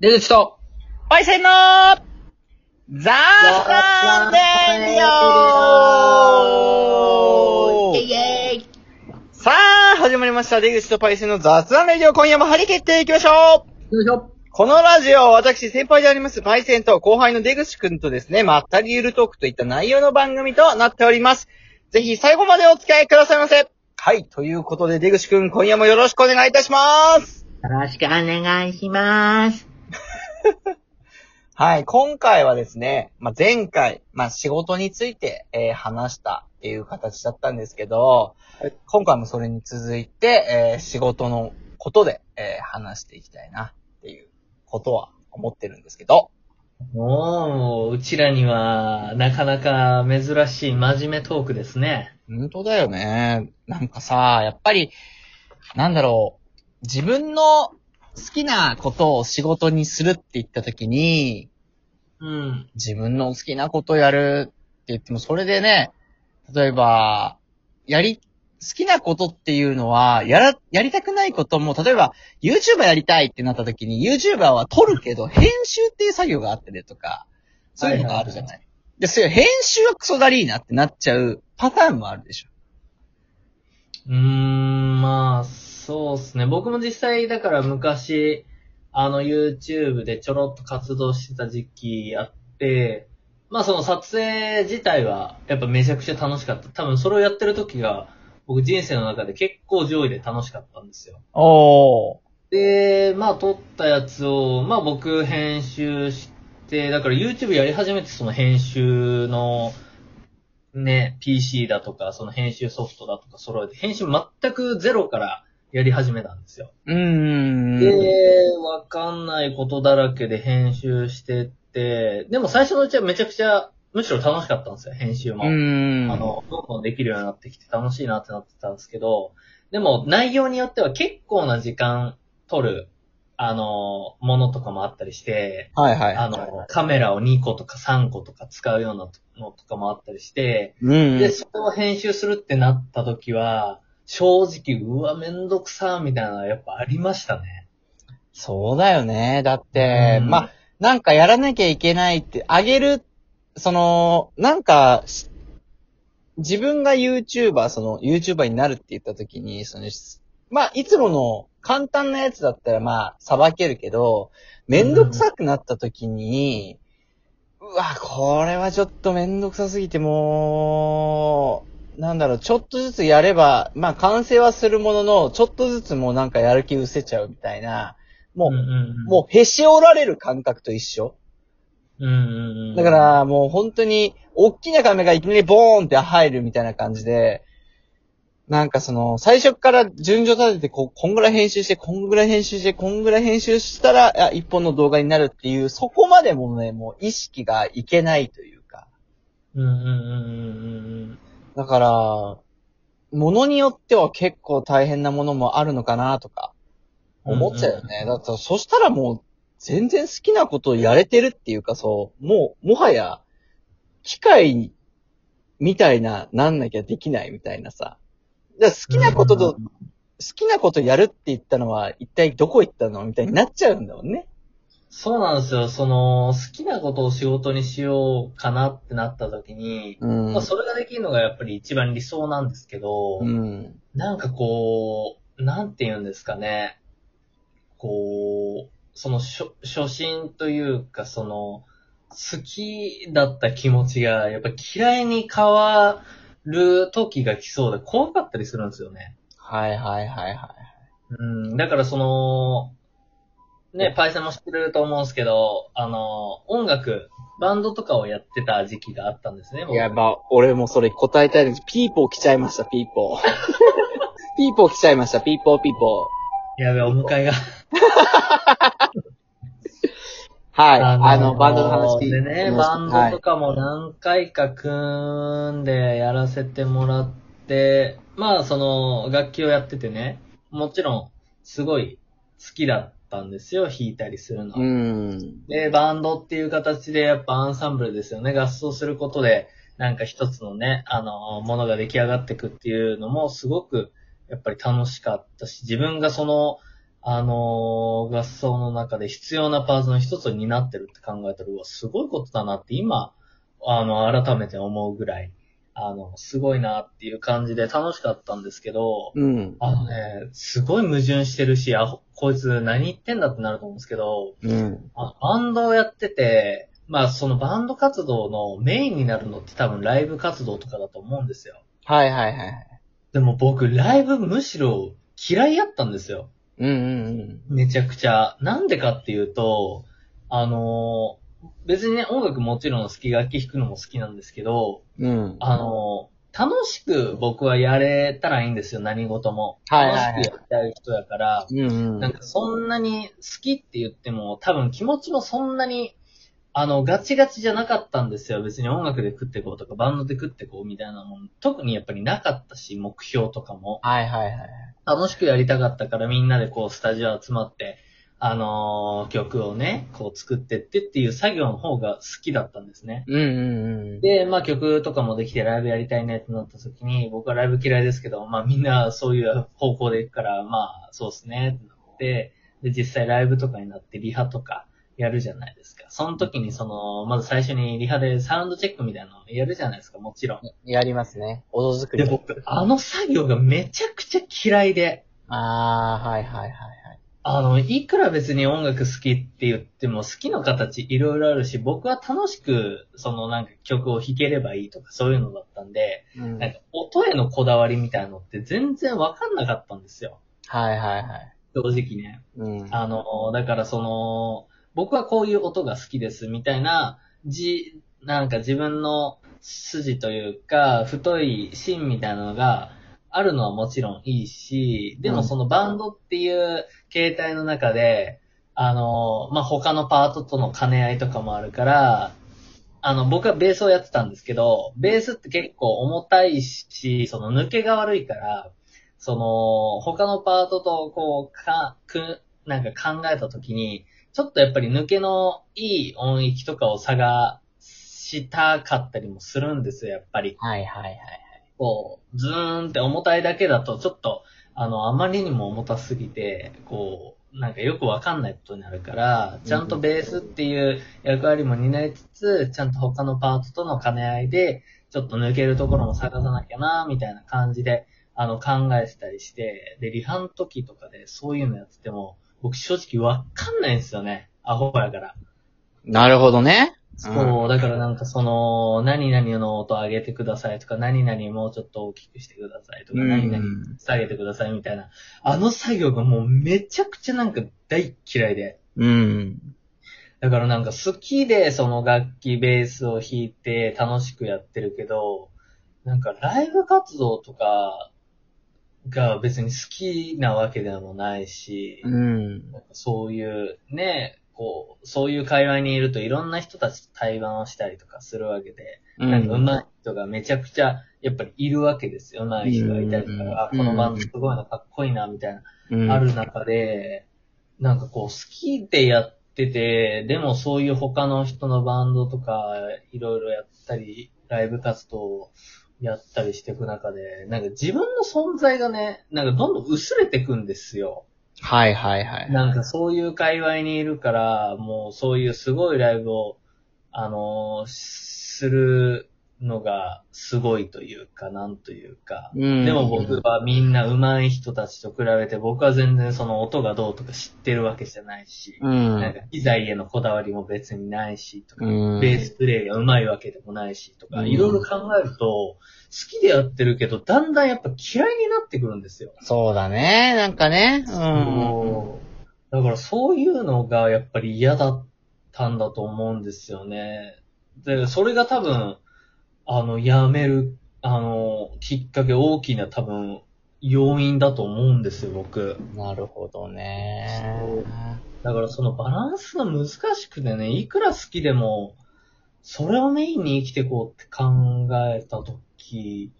出口と、パイセンのザーサンデーリオさあ、始まりました。出口とパイセンの雑談レディオ。今夜も張り切っていきましょうよいしょ。このラジオ、私、先輩であります、パイセンと後輩の出口くんとですね、まったりゆるトークといった内容の番組となっております。ぜひ最後までお付き合いくださいませ。はい、ということで、出口くん、今夜もよろしくお願いいたします。よろしくお願いします。はい、今回はですね、まあ、前回、まあ、仕事について、えー話したっていう形だったんですけど、はい今回もそれに続いて、えー仕事のことで、えー話していきたいなっていうことは思ってるんですけど、もう、うちらには、なかなか珍しい真面目トークですね。本当だよね。なんかさ、やっぱり、なんだろう、自分の好きなことを仕事にするって言った時に、うん。自分の好きなことをやるって言っても、それでね、例えば、やり、好きなことっていうのは、やら、やりたくないことも、例えば、YouTuber やりたいってなった時に、YouTuber は撮るけど、編集っていう作業があったりとか、そういうのがあるじゃない。で、そういう編集はクソだりーなってなっちゃうパターンもあるでしょ。うーん、まあ、そうっすね。僕も実際、だから昔、あの YouTube でちょろっと活動してた時期あって、まあその撮影自体はやっぱめちゃくちゃ楽しかった。多分それをやってる時が僕人生の中で結構上位で楽しかったんですよ。おー。で、まあ撮ったやつを、まあ僕編集して、だから YouTube やり始めてその編集の、ね、PC だとか、その編集ソフトだとか揃えて、編集全くゼロからやり始めたんですよ。うーん。で、わかんないことだらけで編集してって、でも最初のうちはめちゃくちゃ、むしろ楽しかったんですよ、編集も。うーん。あの、どんどんできるようになってきて楽しいなってなってたんですけど、でも内容によっては結構な時間取る、あの、ものとかもあったりして、はいはい。あの、カメラを2個とか3個とか使うようなのとかもあったりして、うん。で、それを編集するってなった時は、正直、うわ、めんどくさ、みたいなのはやっぱありましたね。そうだよね。だって、うんまあ、なんかやらなきゃいけないって、あげる、その、なんか、し自分が YouTuber、その YouTuber になるって言った時に、その、まあ、いつもの簡単なやつだったらまあ、さばけるけど、めんどくさくなった時に、うわ、これはちょっとめんどくさすぎてもう、なんだろう、ちょっとずつやれば、まあ完成はするものの、ちょっとずつもうなんかやる気失せちゃうみたいな、もう、うんうんうんもうへし折られる感覚と一緒。うんうんうん。だか、らもう本当に、大きなカメがいきなりボーンって入るみたいな感じで、なんかその、最初から順序立てて、こう、こんぐらい編集して、こんぐらい編集して、こんぐらい編集したら、あ、一本の動画になるっていう、そこまでもね、もう意識がいけないというか。うんうんうんうんうんだから、ものによっては結構大変なものもあるのかなとか、思っちゃうよね。だって、そしたらもう、全然好きなことをやれてるっていうか、そう、もう、もはや、機械みたいな、なんなきゃできないみたいなさ。だ好きなことと、好きなことやるって言ったのは、一体どこ行ったのみたいになっちゃうんだもんね。そうなんですよ。その、好きなことを仕事にしようかなってなった時に、うん。まあそれができるのがやっぱり一番理想なんですけど、うん。なんかこう、なんて言うんですかね。こう、その初初心というか、その、好きだった気持ちが、やっぱ嫌いに変わる時が来そうで怖かったりするんですよね。はいはいはいはい。うん、だからその、ね、パイセンも知ってると思うんですけど、あの、音楽、バンドとかをやってた時期があったんですね。僕いや、まあ、俺もそれ答えたいです。ピーポー来ちゃいました、ピーポー。ピーポー来ちゃいました、ピーポーピーポー。やべ、お迎えが。はい。あのあの、バンドの話聞いでね、バンドとかも何回か組んでやらせてもらって、まあ、その、楽器をやっててね、もちろん、すごい好きだったんですよ、弾いたりするの。うん。で、バンドっていう形でやっぱアンサンブルですよね。合奏することで、なんか一つのね、あの、ものが出来上がっていくっていうのもすごく、やっぱり楽しかったし、自分がその、あのー合奏の中で必要なパーツの一つになってるって考えたら、うわ、すごいことだなって今、あの、改めて思うぐらい、あの、すごいなっていう感じで楽しかったんですけど、うん。あのね、すごい矛盾してるし、あ、こいつ何言ってんだってなると思うんですけど、うん。あバンドをやってて、まあそのバンド活動のメインになるのって多分ライブ活動とかだと思うんですよ。はいはいはい。でも僕、ライブむしろ嫌いやったんですよ。うんうんめちゃくちゃ。なんでかっていうと、あのー別にね、音楽もちろん好き、楽器弾くのも好きなんですけど、うん。うん。あのー楽しく僕はやれたらいいんですよ、何事も。はいはいはい楽しくやりたい人やから、うんうん。なんかそんなに好きって言っても、多分気持ちもそんなに、あの、ガチガチじゃなかったんですよ。別に音楽で食ってこうとか、バンドで食ってこうみたいなもん、特にやっぱりなかったし、目標とかも。はいはいはい。楽しくやりたかったからみんなでこうスタジオ集まって、あのー曲をね、こう作ってってっていう作業の方が好きだったんですね。うんうんうん。で、まあ曲とかもできてライブやりたいねってなった時に、僕はライブ嫌いですけど、まあみんなそういう方向で行くから、まあそうですねってなって、で、実際ライブとかになってリハとかやるじゃないですか。その時にその、まず最初にリハでサウンドチェックみたいなのやるじゃないですか、もちろん。やりますね。音作で、り。僕、あの作業がめちゃくちゃ嫌いで、あー、はいはいはいはい。あの、いくら別に音楽好きって言っても好きの形いろいろあるし、僕は楽しく、そのなんか曲を弾ければいいとかそういうのだったんで、うんなんか音へのこだわりみたいなのって全然わかんなかったんですよ。はいはいはい。正直ね。うん。あの、だからその、僕はこういう音が好きですみたいな、じ、なんか自分の筋というか、太い芯みたいなのがあるのはもちろんいいし、でもそのバンドっていう形態の中で、あの、まあ、他のパートとの兼ね合いとかもあるから、あの、僕はベースをやってたんですけど、ベースって結構重たいし、その抜けが悪いから、その、他のパートとこう、か、く、なんか考えたときに、ちょっとやっぱり抜けのいい音域とかを探したかったりもするんですよ、やっぱり。はいはいはい。こう、ズーンって重たいだけだと、ちょっと、あの、あまりにも重たすぎて、こう、なんかよくわかんないことになるから、ちゃんとベースっていう役割も担いつつ、ちゃんと他のパートとの兼ね合いで、ちょっと抜けるところも探さなきゃな、みたいな感じで、あの、考えてたりして、で、リハの時とかでそういうのやってても、僕正直わかんないんですよね。アホやから。なるほどね。そう、だからなんかその、何々の音上げてくださいとか、何々もうちょっと大きくしてくださいとか、うん何々下げてくださいみたいな。あの作業がもうめちゃくちゃなんか大嫌いで。うん。だからなんか好きでその楽器ベースを弾いて楽しくやってるけど、なんかライブ活動とかが別に好きなわけでもないし、うん。そういうね、こう、そういう会話にいるといろんな人たちと対話をしたりとかするわけで、なんか上手い人がめちゃくちゃやっぱりいるわけですよ。上手い人がいたりとうんか、あ、このバンドすごいな、かっこいいな、みたいな、うんある中で、なんかこう好きでやってて、でもそういう他の人のバンドとかいろいろやったり、ライブ活動をやったりしていく中で、なんか自分の存在がね、なんかどんどん薄れていくんですよ。はいはいはい。なんかそういう界隈にいるから、もうそういうすごいライブを、あのーするのがすごいというか、なんというか。うんでも僕はみんな上手い人たちと比べて、僕は全然その音がどうとか知ってるわけじゃないし、うん。なんか機材へのこだわりも別にないし、とか、うんベースプレイが上手いわけでもないし、とか、うんいろいろ考えると、好きでやってるけど、だんだんやっぱ嫌いになってくるんですよ。そうだね。なんかね。うん。だからそういうのがやっぱり嫌だったんだと思うんですよね。で、それが多分、あの、やめる、あの、きっかけ大きな多分、要因だと思うんですよ、僕。なるほどね。だからそのバランスが難しくてね、いくら好きでも、それをメインに生きていこうって考えた時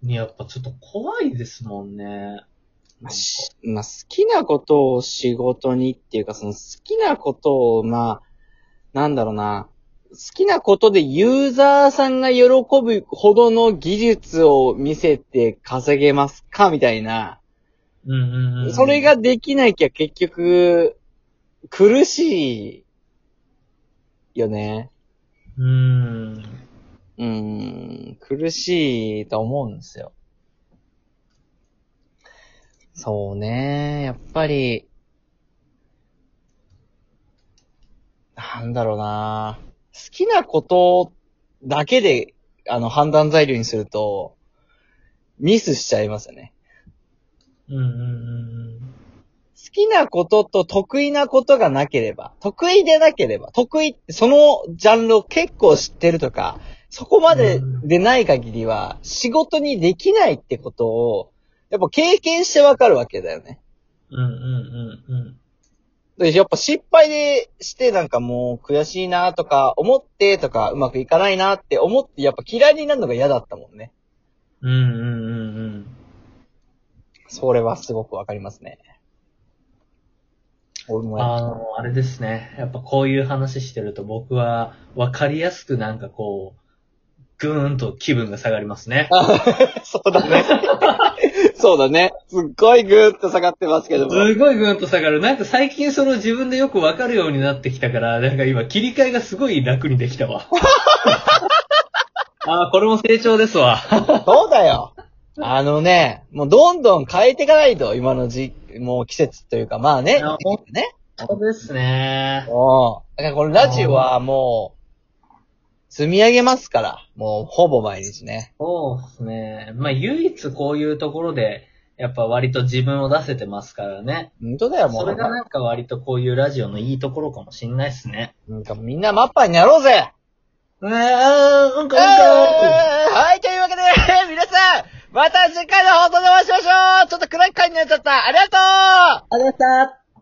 にやっぱちょっと怖いですもんね。まあしまあ、好きなことを仕事にっていうか、その好きなことを、まあ、なんだろうな。好きなことでユーザーさんが喜ぶほどの技術を見せて稼げますか？みたいなうんうんうん。それ、ができなきゃ結局、苦しいよね。うん。うーん、苦しいと思うんですよ。そうね、やっぱり、なんだろうな好きなことだけで、あの、判断材料にすると、ミスしちゃいますよね。うんうんうん好きなことと得意なことがなければ、得意でなければ、得意そのジャンルを結構知ってるとか、そこまででない限りは、仕事にできないってことを、やっぱ経験してわかるわけだよね。うん。うんうんうんうん。でやっぱ失敗でしてなんかもう悔しいなとか思ってとかうまくいかないなって思ってやっぱ嫌いになるのが嫌だったもんね。うんうんうんうん。それはすごくわかりますね。俺もあの、あれですね。やっぱこういう話してると僕は分かりやすくなんかこう、ぐーんと気分が下がりますね。そうだね。そうだね。すっごいぐーっと下がってますけども。すごいぐーんと下がる。なんか最近その自分でよく分かるようになってきたから、なんか今切り替えがすごい楽にできたわ。ああ、これも成長ですわ。そうだよ。あのね、もうどんどん変えていかないと、今のじ、もう季節というか、まあね。ね。そうですね。もう、だからこのラジオはもう、積み上げますから、もうほぼ毎日ね。そうですね。まあ唯一こういうところで、やっぱ割と自分を出せてますからね。本当だよ、もう。それがなんか割とこういうラジオのいいところかもしんないっすね。なんかみんなマッパーになろうぜうーん、うんうんはい、というわけで、皆さん、また次回の放送でお会いしましょうちょっと暗い回になっちゃったありがとうありがとう